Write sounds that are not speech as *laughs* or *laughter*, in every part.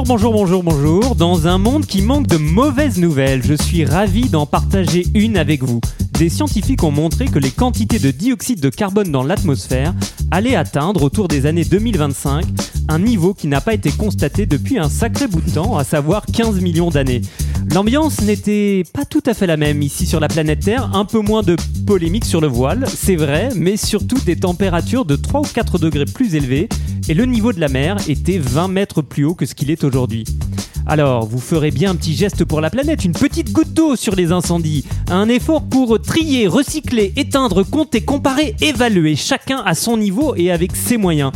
Bonjour, bonjour, bonjour, bonjour. Dans un monde qui manque de mauvaises nouvelles, je suis ravi d'en partager une avec vous. Des scientifiques ont montré que les quantités de dioxyde de carbone dans l'atmosphère allaient atteindre autour des années 2025 un niveau qui n'a pas été constaté depuis un sacré bout de temps, à savoir 15 millions d'années. L'ambiance n'était pas tout à fait la même ici sur la planète Terre, un peu moins de polémique sur le voile, c'est vrai, mais surtout des températures de 3 ou 4 degrés plus élevées, et le niveau de la mer était 20 mètres plus haut que ce qu'il est aujourd'hui. Alors, vous ferez bien un petit geste pour la planète, une petite goutte d'eau sur les incendies, un effort pour trier, recycler, éteindre, compter, comparer, évaluer, chacun à son niveau et avec ses moyens.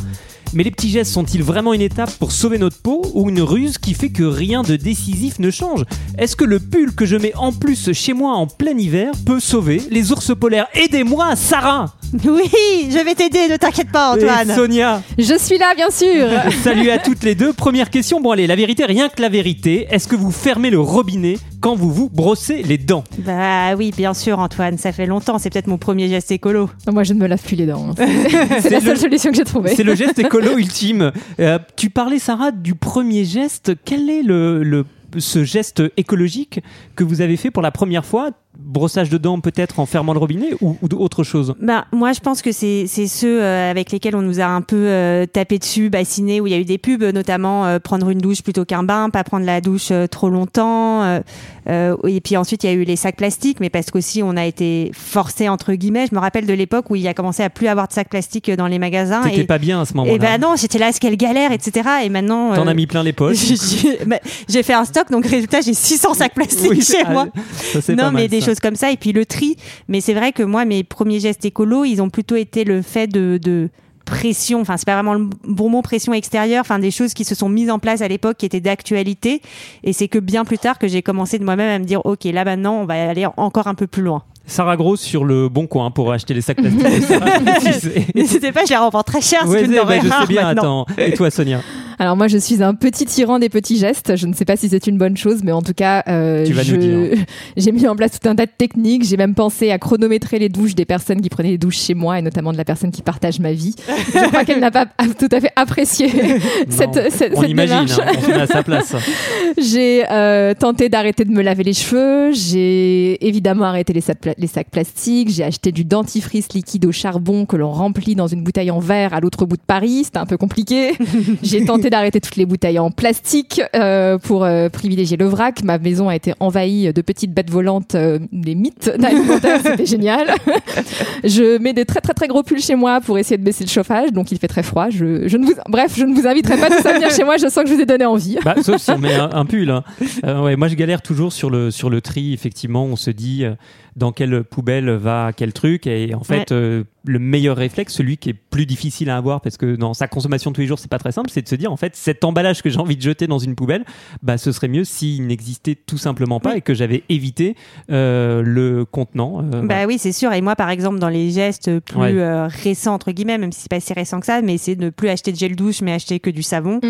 Mais les petits gestes sont-ils vraiment une étape pour sauver notre peau ou une ruse qui fait que rien de décisif ne change? Est-ce que le pull que je mets en plus chez moi en plein hiver peut sauver les ours polaires? Aidez-moi, Sarah Oui, je vais t'aider, ne t'inquiète pas, Antoine. Et Sonia Je suis là, bien sûr. Salut à toutes les deux. Première question. Bon, allez, la vérité, rien que la vérité. Est-ce que vous fermez le robinet quand vous vous brossez les dents Bah oui, bien sûr, Antoine. Ça fait longtemps. C'est peut-être mon premier geste écolo. Moi, je ne me lave plus les dents. hein. *laughs* C'est la seule solution que j'ai trouvée. C'est le geste écolo ultime. Euh, tu parlais, Sarah, du premier geste. Quel est le, le- ce geste écologique que vous avez fait pour la première fois Brossage de dents peut-être en fermant le robinet ou, ou autre chose? Bah, moi, je pense que c'est c'est ceux euh, avec lesquels on nous a un peu euh, tapé dessus, bassinés, où il y a eu des pubs, notamment euh, prendre une douche plutôt qu'un bain, pas prendre la douche trop longtemps. et puis ensuite, il y a eu les sacs plastiques, mais parce qu'aussi on a été forcé entre guillemets. Je me rappelle de l'époque où il a commencé à plus avoir de sacs plastiques dans les magasins. T'étais Et, pas bien à ce et moment-là. bah non, j'étais là, quelle galère, etc. Et maintenant, T'en as mis plein les poches. *laughs* j'ai bah, j'ai fait un stock, donc résultat, j'ai 600 sacs plastiques Oui, chez ah, moi. ça, c'est pas Non, mais mal, des. Choses comme ça. Et puis le tri. Mais c'est vrai que moi, mes premiers gestes écolos, ils ont plutôt été le fait de, de pression. Enfin, c'est pas vraiment le bon mot, pression extérieure. Enfin, des choses qui se sont mises en place à l'époque qui étaient d'actualité. Et c'est que bien plus tard que j'ai commencé de moi-même à me dire, OK, là maintenant, on va aller encore un peu plus loin. Sarah Grosse sur le bon coin pour acheter les sacs plastiques. *laughs* *laughs* N'hésitez pas, je les revends très cher. Ouais, c'est bah, je sais bien, maintenant. attends. Et toi, Sonia Alors moi, je suis un petit tyran des petits gestes. Je ne sais pas si c'est une bonne chose, mais en tout cas, euh, *laughs* j'ai mis en place tout un tas de techniques. J'ai même pensé à chronométrer les douches des personnes qui prenaient les douches chez moi, et notamment de la personne qui partage ma vie. Je crois qu'elle n'a pas tout à fait apprécié cette, Non, cette, On cette imagine, démarche. hein, on se met à sa place. J'ai euh, tenté d'arrêter de me laver les cheveux. J'ai évidemment arrêté les, sacs pla- les sacs plastiques. J'ai acheté du dentifrice liquide au charbon que l'on remplit dans une bouteille en verre à l'autre bout de Paris. C'était un peu compliqué. *laughs* J'ai tenté d'arrêter toutes les bouteilles en plastique euh, pour euh, privilégier le vrac. Ma maison a été envahie de petites bêtes volantes, euh, des mythes alimentaires. *laughs* C'était génial. je mets des très très très gros pulls chez moi pour essayer de baisser le chauffage. Donc il fait très froid. Je, je ne vous, bref, je ne vous inviterai pas tous à venir chez moi. Je sens que je vous ai donné envie. Bah, sauf si on met un, un pull. hein. *laughs* Euh, ouais, moi, je galère toujours sur le, sur le tri. Effectivement, on se dit dans quelle poubelle va quel truc. Et en fait, Ouais. Le meilleur réflexe, celui qui est plus difficile à avoir parce que dans sa consommation de tous les jours, c'est pas très simple, c'est de se dire en fait, cet emballage que j'ai envie de jeter dans une poubelle, bah, ce serait mieux s'il n'existait tout simplement pas Oui. et que j'avais évité euh, le contenant. euh, voilà. Bah oui, c'est sûr. Et moi, par exemple, dans les gestes plus Ouais. euh, récents, entre guillemets, même si c'est pas si récent que ça, mais c'est de ne plus acheter de gel douche, mais acheter que du savon.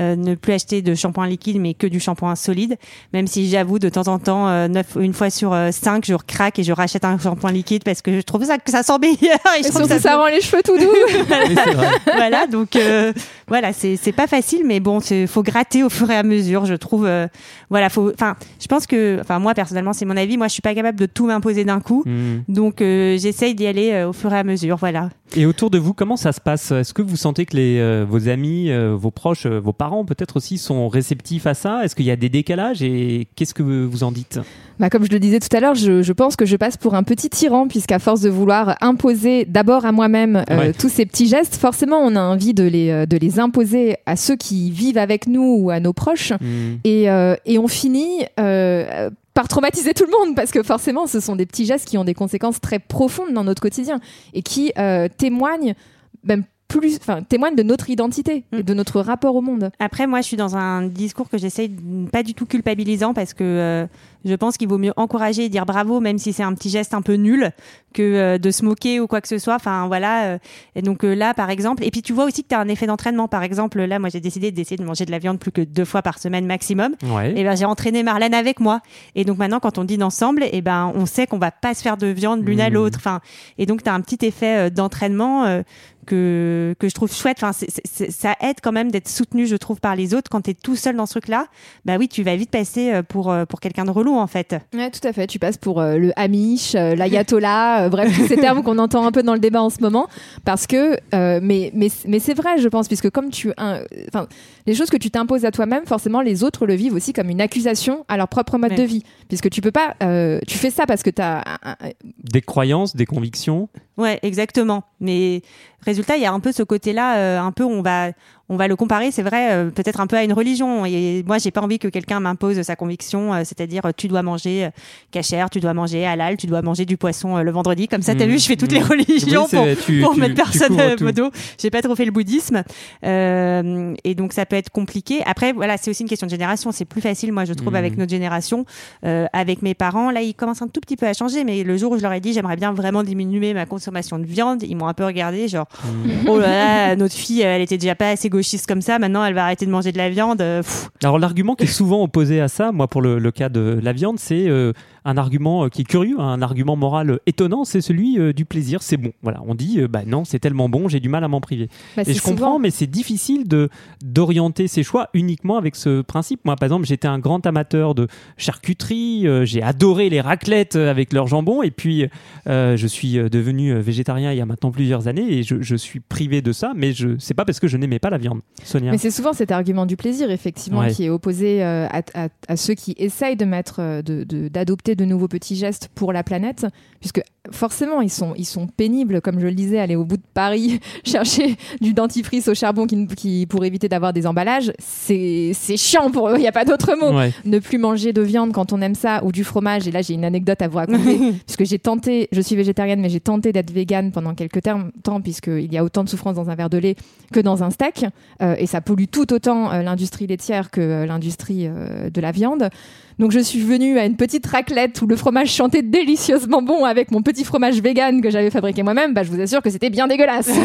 Euh, ne plus acheter de shampoing liquide, mais que du shampoing solide. Même si j'avoue, de temps en temps, euh, neuf, une fois sur euh, cinq, je craque et je rachète un shampoing liquide parce que je trouve ça, que ça sent meilleur. Je trouve surtout, ça ça rend les cheveux tout doux. *laughs* Oui, c'est vrai. *laughs* voilà, donc euh, voilà, c'est c'est pas facile, mais bon, il faut gratter au fur et à mesure, je trouve. euh, voilà, faut. Enfin, je pense que, enfin, moi personnellement, c'est mon avis. Moi, je suis pas capable de tout m'imposer d'un coup, Hmm. donc euh, j'essaye d'y aller euh, au fur et à mesure. Voilà. Et autour de vous, comment ça se passe? Est-ce que vous sentez que les, euh, vos amis, euh, vos proches, euh, vos parents peut-être aussi sont réceptifs à ça? Est-ce qu'il y a des décalages? Et qu'est-ce que vous en dites? Bah, comme je le disais tout à l'heure, je, je pense que je passe pour un petit tyran, puisqu'à force de vouloir imposer d'abord à moi-même euh, Ouais. tous ces petits gestes, forcément, on a envie de les, euh, de les imposer à ceux qui vivent avec nous ou à nos proches. Hmm. Et, euh, et on finit euh, par traumatiser tout le monde, parce que forcément, ce sont des petits gestes qui ont des conséquences très profondes dans notre quotidien et qui euh, témoignent même plus, enfin, témoignent de notre identité et Mm. de notre rapport au monde. Après, moi, je suis dans un discours que j'essaye pas du tout culpabilisant parce que euh, je pense qu'il vaut mieux encourager et dire bravo, même si c'est un petit geste un peu nul, que euh, de se moquer ou quoi que ce soit. Enfin voilà. euh, et donc euh, là, par exemple, et puis tu vois aussi que tu as un effet d'entraînement. Par exemple, là, moi j'ai décidé d'essayer de manger de la viande plus que deux fois par semaine maximum. Ouais. Et ben j'ai entraîné Marlène avec moi. Et donc maintenant, quand on dîne ensemble, et ben on sait qu'on va pas se faire de viande l'une à Mhm. l'autre. Enfin, et donc tu as un petit effet d'entraînement que que je trouve chouette. Enfin, ça aide quand même d'être soutenu, je trouve, par les autres. Quand tu es tout seul dans ce truc-là, bah oui, tu vas vite passer pour pour quelqu'un de relou en fait. Ouais, tout à fait. Tu passes pour euh, le Amish, euh, l'ayatollah, euh, bref, tous ces termes qu'on entend un peu dans le débat en ce moment. Parce que, mais, mais, mais c'est vrai, je pense, puisque comme tu, enfin, les choses que tu t'imposes à toi-même, forcément, les autres le vivent aussi comme une accusation à leur propre mode Ouais. de vie. Puisque tu peux pas, euh, tu fais ça parce que tu as Des croyances, des convictions. Ouais, exactement. Mais résultat, il y a un peu ce côté-là, euh, un peu on va on va le comparer, c'est vrai, euh, peut-être un peu à une religion. Et moi, j'ai pas envie que quelqu'un m'impose sa conviction, euh, c'est-à-dire tu dois manger cachère, tu dois manger halal, tu dois manger du poisson euh, le vendredi. Comme ça, t'as Mmh. vu, je fais toutes les Mmh. religions Oui, pour, tu- pour tu- mettre tu personne tout. modo. J'ai pas trop fait le bouddhisme, Euh, et donc ça peut être compliqué. Après, voilà, c'est aussi une question de génération. C'est plus facile, moi, je trouve, Mmh. avec notre génération, euh, avec mes parents. Là, ils commencent un tout petit peu à changer, mais le jour où je leur ai dit j'aimerais bien vraiment diminuer ma consommation de viande, ils m'ont un peu regardé, genre Mm. oh là là, notre fille, elle était déjà pas assez gauchiste comme ça. Maintenant, elle va arrêter de manger de la viande. euh. Alors l'argument qui est souvent opposé à ça, moi pour le, le cas de la viande, c'est euh, un argument euh, qui est curieux, un argument moral euh, étonnant, c'est celui euh, du plaisir. C'est bon. Voilà, on dit bah non, c'est tellement bon, j'ai du mal à m'en priver. bah, Et je comprends, souvent- mais c'est difficile de d'orienter ses choix uniquement avec ce principe. Moi, par exemple, j'étais un grand amateur de charcuterie, j'ai adoré les raclettes avec leur jambon, et puis euh, je suis devenu végétarien il y a maintenant plusieurs années, et je, je suis privé de ça, mais je c'est pas parce que je n'aimais pas la viande. Sonia. Mais c'est souvent cet argument du plaisir, effectivement, Ouais. qui est opposé euh, à, à- à ceux qui essayent de mettre, euh, de- de- de, nouveaux petits gestes pour la planète, puisque forcément, ils sont, ils sont pénibles, comme je le disais, aller au bout de Paris *laughs* chercher du dentifrice au charbon qui, qui- pour éviter d'avoir des emballages, c'est, c'est chiant pour eux, il n'y a pas d'autre mot. Ouais. Ne plus manger de viande quand on aime ça, ou du fromage, et là j'ai une anecdote à vous raconter, *laughs* puisque j'ai tenté, je suis végétarienne, mais j'ai tenté d'être végane pendant quelques termes- temps, puisqu'il y a autant de souffrance dans un verre de lait que dans un steak, euh, et ça pollue tout autant euh, l'industrie laitière que euh, l'industrie euh, de la viande. Donc je suis venue à une petite raclette où le fromage chantait délicieusement bon avec mon petit fromage vegan que j'avais fabriqué moi-même. Bah, je vous assure que c'était bien dégueulasse. *laughs*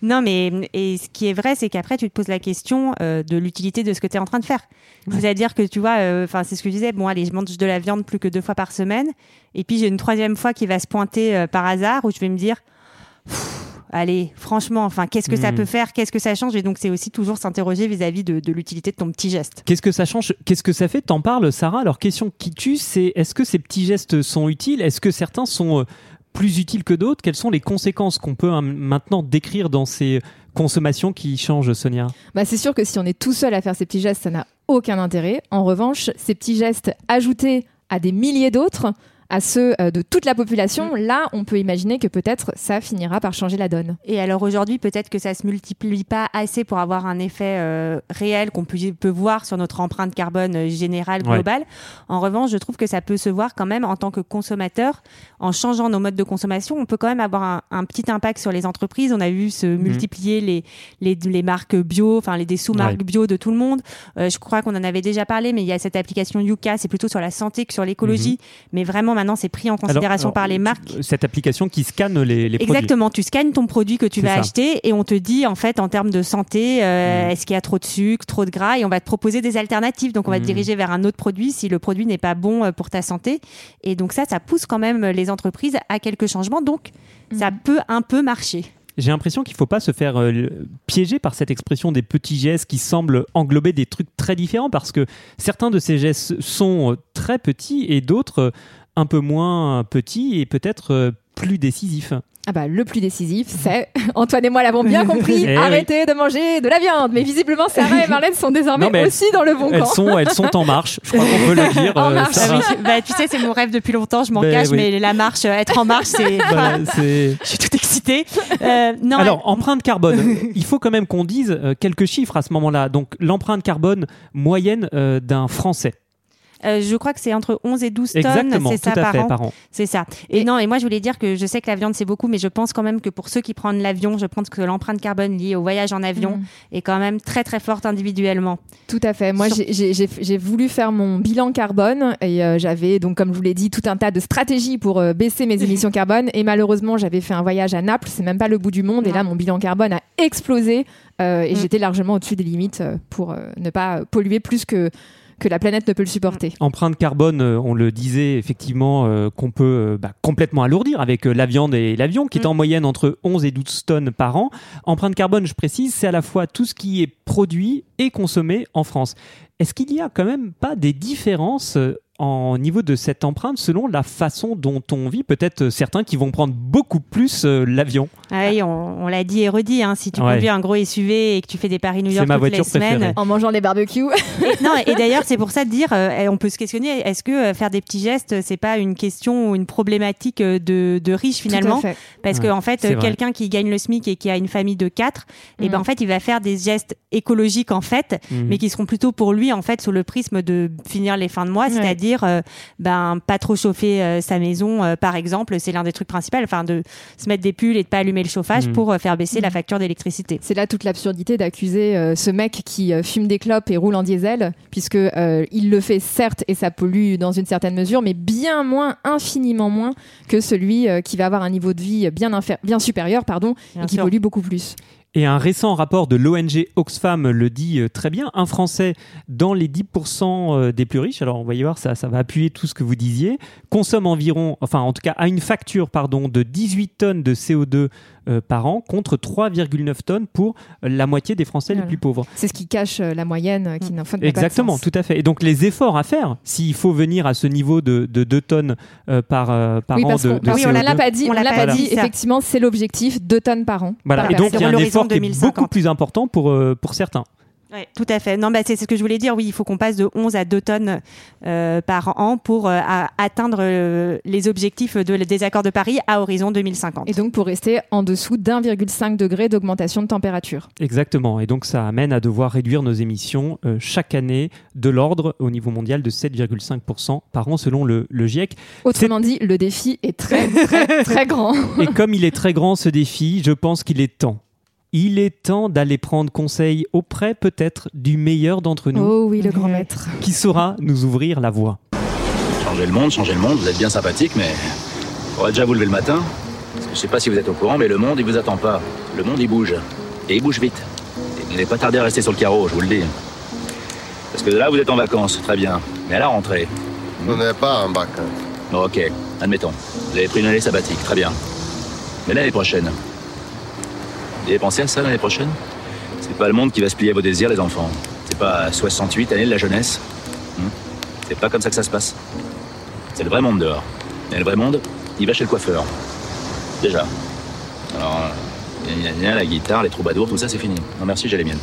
Non, mais et ce qui est vrai, c'est qu'après, tu te poses la question euh, de l'utilité de ce que tu es en train de faire. C'est-à-dire que tu vois, euh, enfin, c'est ce que je disais. Bon, allez, je mange de la viande plus que deux fois par semaine, et puis j'ai une troisième fois qui va se pointer euh, par hasard où je vais me dire. Pff, Allez, franchement, enfin, qu'est-ce que ça Mhm. peut faire? Qu'est-ce que ça change? Et donc, c'est aussi toujours s'interroger vis-à-vis de, de l'utilité de ton petit geste. Qu'est-ce que ça change? Qu'est-ce que ça fait? T'en parles, Sarah. Alors, question qui tue, c'est est-ce que ces petits gestes sont utiles? Est-ce que certains sont euh, plus utiles que d'autres? Quelles sont les conséquences qu'on peut hein, maintenant décrire dans ces consommations qui changent, Sonia? Bah, c'est sûr que si on est tout seul à faire ces petits gestes, ça n'a aucun intérêt. En revanche, ces petits gestes ajoutés à des milliers d'autres, à ceux euh, de toute la population, là, on peut imaginer que peut-être ça finira par changer la donne. Et alors aujourd'hui, peut-être que ça se multiplie pas assez pour avoir un effet euh, réel qu'on peut, peut voir sur notre empreinte carbone euh, générale Ouais. globale. En revanche, je trouve que ça peut se voir quand même en tant que consommateur, en changeant nos modes de consommation, on peut quand même avoir un, un petit impact sur les entreprises. On a vu se multiplier les, les, les marques bio, enfin les des sous-marques Ouais. bio de tout le monde. Euh, je crois qu'on en avait déjà parlé, mais il y a cette application Yuka, c'est plutôt sur la santé que sur l'écologie, mais vraiment maintenant c'est pris en considération Alors, par les marques. Cette application qui scanne les, les produits. Exactement, tu scannes ton produit que tu vas ça. acheter et on te dit en fait en termes de santé, euh, Mm. est-ce qu'il y a trop de sucre, trop de gras et on va te proposer des alternatives. Donc on va te Mm. diriger vers un autre produit si le produit n'est pas bon euh, pour ta santé. Et donc ça, ça pousse quand même les entreprises à quelques changements. Donc ça peut un peu marcher. J'ai l'impression qu'il ne faut pas se faire euh, piéger par cette expression des petits gestes qui semblent englober des trucs très différents parce que certains de ces gestes sont euh, très petits et d'autres euh, un peu moins petits et peut-être euh, plus décisifs. Ah bah, le plus décisif, c'est, *laughs* Antoine et moi l'avons bien compris, *laughs* Eh oui. arrêtez de manger de la viande. Mais visiblement, Sarah *laughs* et Marlène sont désormais Non, mais elles- aussi dans le bon Elles camp. sont, elles sont en marche, je crois qu'on peut le dire. En euh, marche. Sarah. Ah oui, bah, tu sais, c'est mon rêve depuis longtemps. Je m'en Ben cache, oui. mais la marche, euh, être en marche, c'est. C'est- je suis toute excitée. Euh, non, Alors, empreinte carbone, il faut quand même qu'on dise quelques chiffres à ce moment-là. Donc, l'empreinte carbone moyenne euh, d'un Français. Euh, je crois que c'est entre 11 et 12 tonnes, c'est ça par fait an. par an. C'est ça. Et, non, et moi je voulais dire que je sais que la viande c'est beaucoup, mais je pense quand même que pour ceux qui prennent l'avion, je pense que l'empreinte carbone liée au voyage en avion Mm. est quand même très très forte individuellement. Tout à fait. Moi, Sur- j'ai- voulu faire mon bilan carbone et euh, j'avais donc, comme je vous l'ai dit, tout un tas de stratégies pour euh, baisser mes *laughs* émissions carbone. Et malheureusement, j'avais fait un voyage à Naples, c'est même pas le bout du monde. Et là, mon bilan carbone a explosé euh, et Mm. j'étais largement au-dessus des limites pour euh, ne pas polluer plus que que la planète ne peut le supporter. Empreinte carbone, euh, on le disait effectivement euh, qu'on peut euh, bah, complètement alourdir avec la viande et l'avion, qui est Mm. en moyenne entre 11 et 12 tonnes par an. Empreinte carbone, je précise, c'est à la fois tout ce qui est produit et consommé en France. Est-ce qu'il y a quand même pas des différences en niveau de cette empreinte selon la façon dont on vit Peut-être euh, certains qui vont prendre beaucoup plus euh, l'avion. Ah oui, on, on l'a dit et redit, hein, si tu Ouais. conduis un gros SUV et que tu fais des Paris-New C'est York toutes les semaines, préférée. En mangeant les barbecues. Et- non, et d'ailleurs, c'est pour ça de dire, euh, on peut se questionner, est-ce que euh, faire des petits gestes, c'est pas une question ou une problématique de, de riche finalement Tout à fait. Parce Ouais, que en fait, quelqu'un qui gagne le SMIC et qui a une famille de quatre, et ben Mm. en fait, il va faire des gestes écologiques en fait, Mhm. mais qui seront plutôt pour lui en fait sous le prisme de finir les fins de mois, Ouais. c'est-à-dire euh, ben pas trop chauffer euh, sa maison, euh, par exemple, c'est l'un des trucs principaux, enfin de se mettre des pulls et de pas allumer le chauffage Mhm. pour euh, faire baisser la Mhm. facture d'électricité. C'est là toute l'absurdité d'accuser euh, ce mec qui euh, fume des clopes et roule en diesel, puisque euh, il le fait certes et ça pollue dans une certaine mesure, mais bien moins, infiniment moins que celui euh, qui va avoir un niveau de vie bien, supérieur, pardon, Bien et qui sûr. pollue beaucoup plus. Et un récent rapport de l'ONG Oxfam le dit euh, très bien, un Français dans les 10% euh, des plus riches, alors on va y voir, ça, ça va appuyer tout ce que vous disiez, consomme environ, enfin en tout cas a une facture pardon, de 18 tonnes de CO2 euh, par an contre 3,9 tonnes pour la moitié des Français les plus pauvres. C'est ce qui cache euh, la moyenne, euh, qui n'en fait pas de Exactement, sens. tout à fait. Et donc les efforts à faire, s'il faut venir à ce niveau de, de 2 tonnes euh, par, par oui, an parce de, oui, on CO2. l'a pas dit, On on l'a pas pas dit. Effectivement, c'est l'objectif, 2 tonnes par an. Voilà. par Et donc il y a un effort qui est 2050. beaucoup plus important pour, euh, pour certains. Ouais, tout à fait. Non, bah, c'est ce que je voulais dire. Oui, il faut qu'on passe de 11 à 2 tonnes euh, par an pour euh, à- atteindre euh, les objectifs de, des accords de Paris à horizon 2050. Et donc pour rester en dessous d'1,5 degré d'augmentation de température. Exactement. Et donc, ça amène à devoir réduire nos émissions euh, chaque année de l'ordre au niveau mondial de 7,5% par an selon le, le GIEC. Autrement dit, le défi est très, très, *laughs* très grand. Et comme il est très grand ce défi, je pense qu'il est temps. Il est temps d'aller prendre conseil auprès peut-être du meilleur d'entre nous Oh oui, le grand maître. qui saura nous ouvrir la voie. Changer le monde, changer le monde, vous êtes bien sympathique, mais faudrait déjà vous lever le matin. Parce que je sais pas si vous êtes au courant, mais le monde, il vous attend pas. Le monde, il bouge. Et il bouge vite. Et vous n'allez pas tarder à rester sur le carreau, je vous le dis. Parce que là, vous êtes en vacances, très bien. Mais à la rentrée, On n'est pas en bac. bon, ok, admettons. Vous avez pris une année sabbatique, très bien. Mais l'année prochaine, vous avez pensé à ça l'année prochaine? C'est pas le monde qui va se plier à vos désirs, les enfants. C'est pas 68 années de la jeunesse. Hmm? C'est pas comme ça que ça se passe. C'est le vrai monde dehors. Et le vrai monde, il va chez le coiffeur. Déjà. Alors, la guitare, les troubadours, tout ça, c'est fini. Non, merci, j'ai les miennes.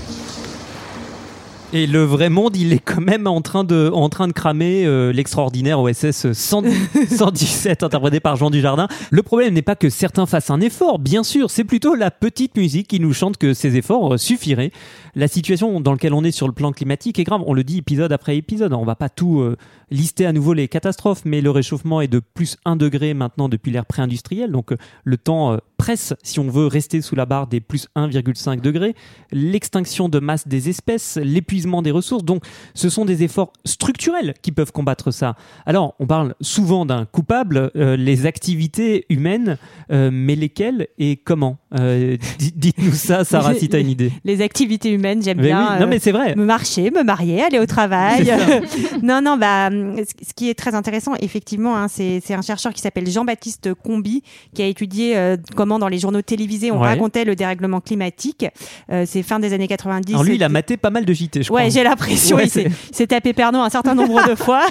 Et le vrai monde, il est quand même en train de, en train de cramer euh, l'extraordinaire OSS 110 117 interprété par Jean Dujardin. Le problème n'est pas que certains fassent un effort, bien sûr, c'est plutôt la petite musique qui nous chante que ces efforts euh, suffiraient. La situation dans laquelle on est sur le plan climatique est grave, on le dit épisode après épisode, on va pas tout euh, lister à nouveau les catastrophes, mais le réchauffement est de plus 1 degré maintenant depuis l'ère pré-industrielle, donc euh, le temps euh, presse si on veut rester sous la barre des plus 1,5 degrés, l'extinction de masse des espèces, l'épuisement des ressources, donc ce sont des efforts structurels qui peuvent combattre ça. Alors, on parle souvent d'un coupable, euh, les activités humaines, mais lesquelles et comment? Euh, di- Dites-nous ça, Sarah, si tu as une idée. Les activités humaines, j'aime bien. oui, non euh, mais c'est vrai. me marcher, me marier, aller au travail. *laughs* Non, non, bah, ce ce qui est très intéressant, effectivement, hein, c'est un chercheur qui s'appelle Jean-Baptiste Combi qui a étudié euh, comment dans les journaux télévisés on Ouais. racontait le dérèglement climatique. Euh, c'est fin des années 90. Alors lui, il a maté pas mal de JT, je crois. Ouais, j'ai l'impression. Ouais, il s'est- tapé Pernod un certain nombre de *laughs* fois.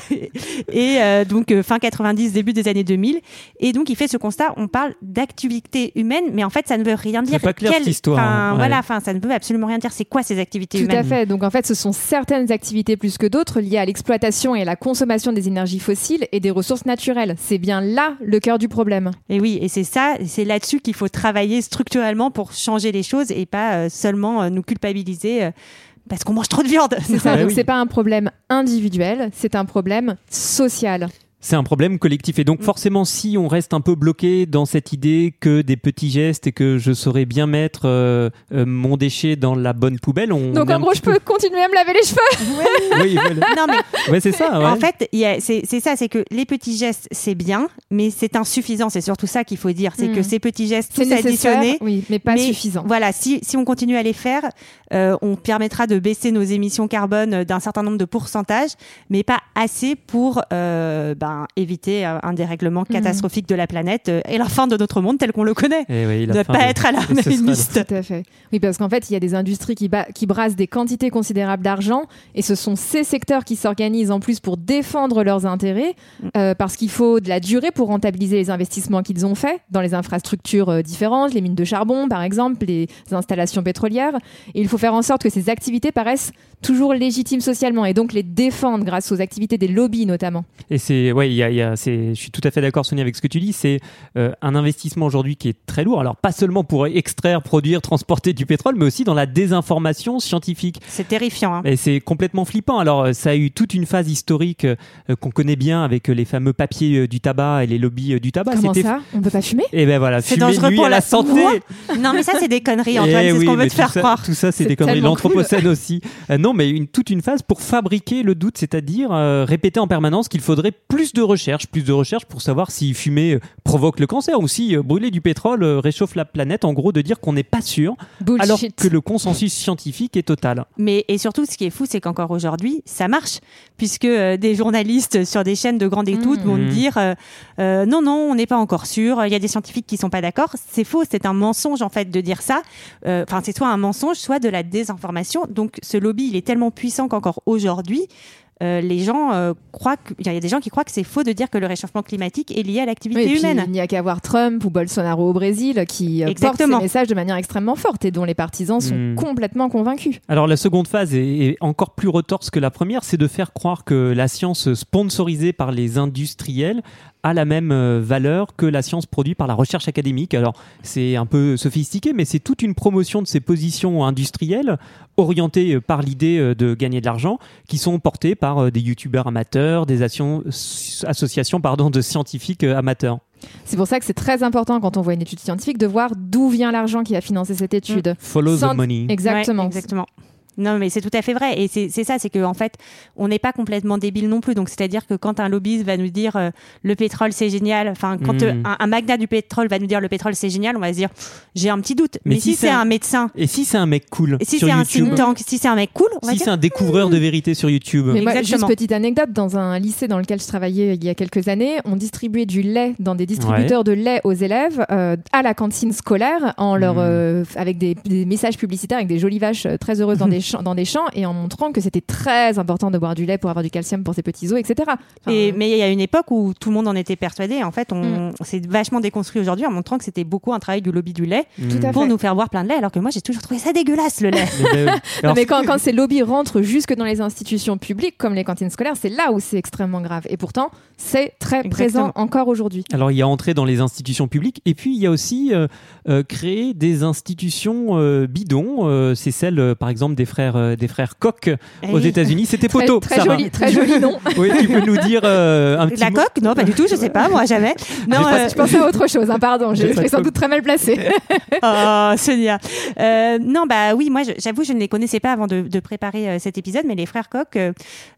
Et euh, donc, euh, fin 90, début des années 2000. Et donc, il fait ce constat. On parle d'activité humaine, mais en fait, ça ne veut rien dire. pas clair, Quelle- cette histoire, enfin, hein. Ouais. Voilà, enfin, ça ne veut absolument rien dire. C'est quoi ces activités Tout humaines à fait. Donc en fait, ce sont certaines activités plus que d'autres liées à l'exploitation et à la consommation des énergies fossiles et des ressources naturelles. C'est bien là le cœur du problème. Et oui, et c'est ça, c'est là-dessus qu'il faut travailler structurellement pour changer les choses et pas euh, seulement euh, nous culpabiliser euh, parce qu'on mange trop de viande. C'est ça, *laughs* donc oui. c'est pas un problème individuel, c'est un problème social. C'est un problème collectif. Et donc, Mm. forcément, si on reste un peu bloqué dans cette idée que des petits gestes et que je saurais bien mettre euh, euh, mon déchet dans la bonne poubelle, on. Donc en gros, je peux continuer à me laver les cheveux. peu- *laughs* Oui, voilà. non mais Ouais, c'est ça. ouais. En fait, c'est ça, c'est que les petits gestes, c'est bien, mais c'est insuffisant. C'est surtout ça qu'il faut dire. C'est Mm. que ces petits gestes, C'est tous additionnés, oui, mais pas mais suffisant. Voilà, si, si on continue à les faire, euh, on permettra de baisser nos émissions carbone d'un certain nombre de pourcentages, mais pas assez pour euh, éviter euh, un dérèglement catastrophique de la planète euh, et la fin de notre monde tel qu'on le connaît. Eh oui, la Ne pas de- être *laughs* et alarmiste. Tout à fait. Oui, parce qu'en fait, il y a des industries qui, brassent des quantités considérables d'argent, et ce sont ces secteurs qui s'organisent en plus pour défendre leurs intérêts, euh, parce qu'il faut de la durée pour rentabiliser les investissements qu'ils ont faits dans les infrastructures euh, différentes, les mines de charbon, par exemple, les installations pétrolières. Et il faut faire en sorte que ces activités paraissent toujours légitimes socialement, et donc les défendre grâce aux activités des lobbies notamment. Et c'est, ouais, il y a, il y a- c'est, je suis tout à fait d'accord, Sonia, avec ce que tu dis. C'est euh, un investissement aujourd'hui qui est très lourd. Alors, pas seulement pour extraire, produire, transporter du pétrole, mais aussi dans la désinformation scientifique. C'est terrifiant. hein. Et c'est complètement flippant. Alors, euh, ça a eu toute une phase historique euh, qu'on connaît bien avec les fameux papiers euh, du tabac et les lobbies euh, du tabac. Comment C'était- ça? On peut pas fumer? Et ben voilà, C'est fumer dangereux nuit pour à la santé. *laughs* Non, mais ça, c'est des conneries, Antoine. Eh ce qu'on veut te faire ça, croire. Tout ça, c'est C'est des conneries. L'anthropocène aussi. Euh, non, mais une, toute une phase pour fabriquer le doute, c'est-à-dire euh, répéter en permanence qu'il faudrait plus de recherche, plus de recherche pour savoir si fumer euh, provoque le cancer ou si euh, brûler du pétrole euh, réchauffe la planète. En gros, de dire qu'on n'est pas sûr, Bullshit. alors que le consensus scientifique est total. Mais et surtout, ce qui est fou, c'est qu'encore aujourd'hui, ça marche, puisque euh, des journalistes sur des chaînes de grande écoute Mmh. vont Mmh. dire euh, euh, non, non, on n'est pas encore sûr. Il y a des scientifiques qui sont pas d'accord. C'est faux, c'est un mensonge en fait de dire ça. Enfin, c'est soit un mensonge, soit de la désinformation. Donc, ce lobby, il est tellement puissant qu'encore aujourd'hui. Euh, les gens euh, croient que- il y a des gens qui croient que c'est faux de dire que le réchauffement climatique est lié à Oui, l'activité puis, humaine. il n'y a qu'à voir Trump ou Bolsonaro au Brésil qui euh, portent ces messages de manière extrêmement forte et dont les partisans sont Mm. complètement convaincus. Alors la seconde phase est, est encore plus retorse que la première, c'est de faire croire que la science sponsorisée par les industriels a la même euh, valeur que la science produite par la recherche académique. Alors c'est un peu sophistiqué, mais c'est toute une promotion de ces positions industrielles orientées euh, par l'idée de gagner de l'argent, qui sont portées par euh, des youtubeurs amateurs, des asso- associations pardon, de scientifiques euh, amateurs. C'est pour ça que c'est très important quand on voit une étude scientifique de voir d'où vient l'argent qui a financé cette étude. Follow Sans- the money. Exactement. Ouais, exactement. Non, mais c'est tout à fait vrai. Et c'est c'est ça, c'est qu'en en fait, on n'est pas complètement débile non plus. Donc, c'est-à-dire que quand un lobbyiste va nous dire euh, le pétrole c'est génial, enfin, quand euh, un, un magnat du pétrole va nous dire le pétrole c'est génial, on va se dire j'ai un petit doute. Mais Mais, si si, c'est un- un médecin, Et si c'est un mec cool et si sur c'est un YouTube think tank, si c'est un mec cool, on va Si c'est un découvreur de vérité sur YouTube Mais moi, juste petite anecdote, dans un lycée dans lequel je travaillais il y a quelques années, on distribuait du lait dans des distributeurs de lait aux élèves euh, à la cantine scolaire en leur Mm. euh, avec des, des messages publicitaires avec des jolies vaches très heureuses dans *laughs* des champs, dans des champs et en montrant que c'était très important de boire du lait pour avoir du calcium pour ses petits os, etc. Enfin, Et, mais il y a une époque où tout le monde en était persuadé. En fait, on, Mm. on s'est vachement déconstruit aujourd'hui en montrant que c'était beaucoup un travail du lobby du lait Mm. pour nous faire boire plein de lait, alors que moi j'ai toujours trouvé ça dégueulasse le lait. *laughs* Mais ben. *laughs* Non, mais quand, quand ces lobbies rentrent jusque dans les institutions publiques, comme les cantines scolaires, c'est là où c'est extrêmement grave. Et pourtant, c'est très présent encore aujourd'hui. Alors il y a entrer dans les institutions publiques et puis il y a aussi euh, euh, créer des institutions euh, bidons. Euh, c'est celle euh, par exemple des frères euh, des frères Koch aux Eh. États-Unis. C'était Très, poteau. très Sarah. joli, très joli nom. *laughs* Oui, tu peux nous dire euh, un petit La coque Non, pas du tout, je sais pas, moi jamais. Non, pas- euh, Je pensais à autre chose, hein, pardon. J'ai pas été sans doute très mal placé. Oh, *laughs* Sonia. Euh, non, bah oui, moi, je- j'avoue, je ne les connaissais pas avant de, de préparer euh, cet épisode, mais les frères Koch,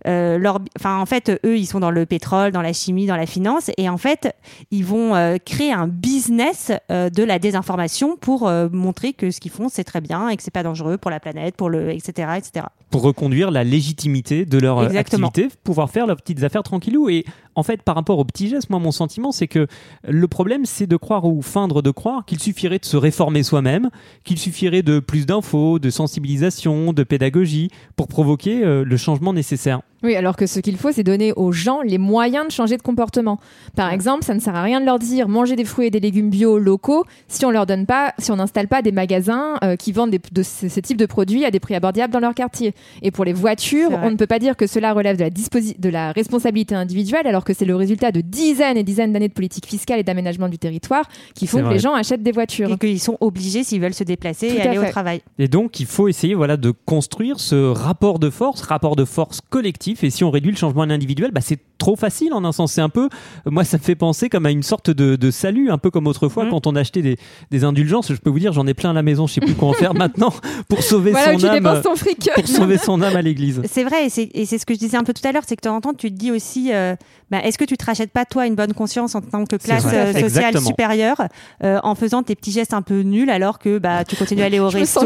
leur, enfin, en fait, eux, ils sont dans le pétrole, dans la chimie, dans la finance, et en fait, ils vont euh, créer un business euh, de la désinformation pour euh, montrer que ce qu'ils font, c'est très bien et que c'est pas dangereux pour la planète, pour le, etc., etc. pour reconduire la légitimité de leur euh, Exactement. activité, pouvoir faire leurs petites affaires tranquillou. Et en fait, par rapport aux petits gestes, moi, mon sentiment, c'est que le problème, c'est de croire ou feindre de croire qu'il suffirait de se réformer soi-même, qu'il suffirait de plus d'infos, de sensibilisation, de pédagogie pour provoquer euh, le changement nécessaire. Oui, alors que ce qu'il faut, c'est donner aux gens les moyens de changer de comportement. Par exemple, ça ne sert à rien de leur dire manger des fruits et des légumes bio locaux si on leur donne pas, si on n'installe pas des magasins euh, qui vendent des- de ce, ce type de produits à des prix abordables dans leur quartier. Et pour les voitures, on ne peut pas dire que cela relève de la, de la responsabilité individuelle, alors que c'est le résultat de dizaines et dizaines d'années de politique fiscale et d'aménagement du territoire qui font que les gens achètent des voitures. Et qu'ils sont obligés s'ils veulent se déplacer Tout et aller au travail. Et donc, il faut essayer voilà, de construire ce rapport de force, rapport de force collectif. Et si on réduit le changement individuel, bah, c'est trop facile en un sens. C'est un peu, moi, ça me fait penser comme à une sorte de, de salut, un peu comme autrefois Mhm. quand on achetait des, des indulgences. Je peux vous dire, j'en ai plein à la maison, je sais plus quoi en faire *laughs* maintenant pour sauver Voilà son tu âme. dépenses ton fric. Pour *laughs* sauver son âme à l'église. C'est vrai, et c'est ce que je disais un peu tout à l'heure, c'est que de temps en temps, tu te dis aussi, euh, bah, est-ce que tu te rachètes pas toi une bonne conscience en tant que classe euh, sociale Exactement. supérieure euh, en faisant tes petits gestes un peu nuls alors que bah, tu continues à aller au *laughs* Je me resto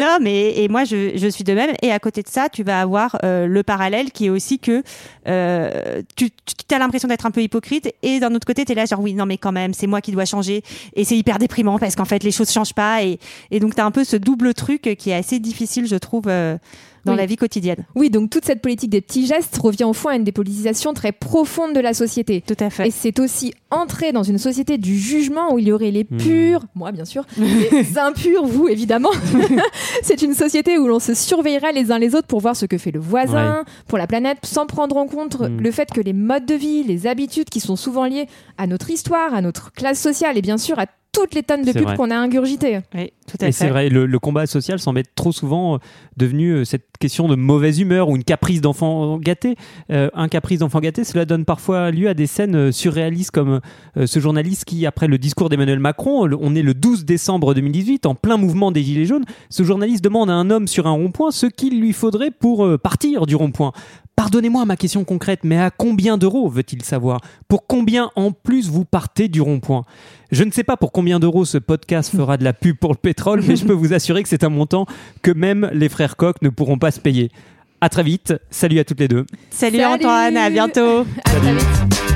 non, mais et moi je, je suis de même. Et à côté de ça, tu vas avoir euh, le parallèle qui est aussi que euh, tu, tu as l'impression d'être un peu hypocrite et d'un autre côté, tu es là genre oui, non mais quand même, c'est moi qui dois changer et c'est hyper déprimant parce qu'en fait les choses changent pas et, donc tu un peu ce double truc qui est assez difficile, je trouve, euh, dans Oui. la vie quotidienne. Oui, donc toute cette politique des petits gestes revient au fond à une dépolitisation très profonde de la société. Tout à fait. Et c'est aussi entrer dans une société du jugement où il y aurait les Hmm. purs, moi bien sûr, les *laughs* impurs, vous évidemment. *laughs* c'est une société où l'on se surveillerait les uns les autres pour voir ce que fait le voisin, pour la planète, sans prendre en compte Hmm. le fait que les modes de vie, les habitudes qui sont souvent liées à notre histoire, à notre classe sociale et bien sûr à toutes les tonnes de pubs qu'on a ingurgitées. Oui, tout à Et fait. c'est vrai, le, le combat social semble être trop souvent euh, devenu euh, cette question de mauvaise humeur ou une caprice d'enfant gâté. Euh, un caprice d'enfant gâté, cela donne parfois lieu à des scènes surréalistes comme ce journaliste qui, après le discours d'Emmanuel Macron, on est le 12 décembre 2018, en plein mouvement des Gilets jaunes, ce journaliste demande à un homme sur un rond-point ce qu'il lui faudrait pour partir du rond-point. Pardonnez-moi ma question concrète, mais à combien d'euros veut-il savoir? Pour combien en plus vous partez du rond-point? Je ne sais pas pour combien d'euros ce podcast fera de la pub pour le pétrole, mais je peux vous assurer que c'est un montant que même les frères Koch ne pourront pas se payer. À très vite, salut à toutes les deux. Salut, Salut. Antoine, à bientôt. À très vite.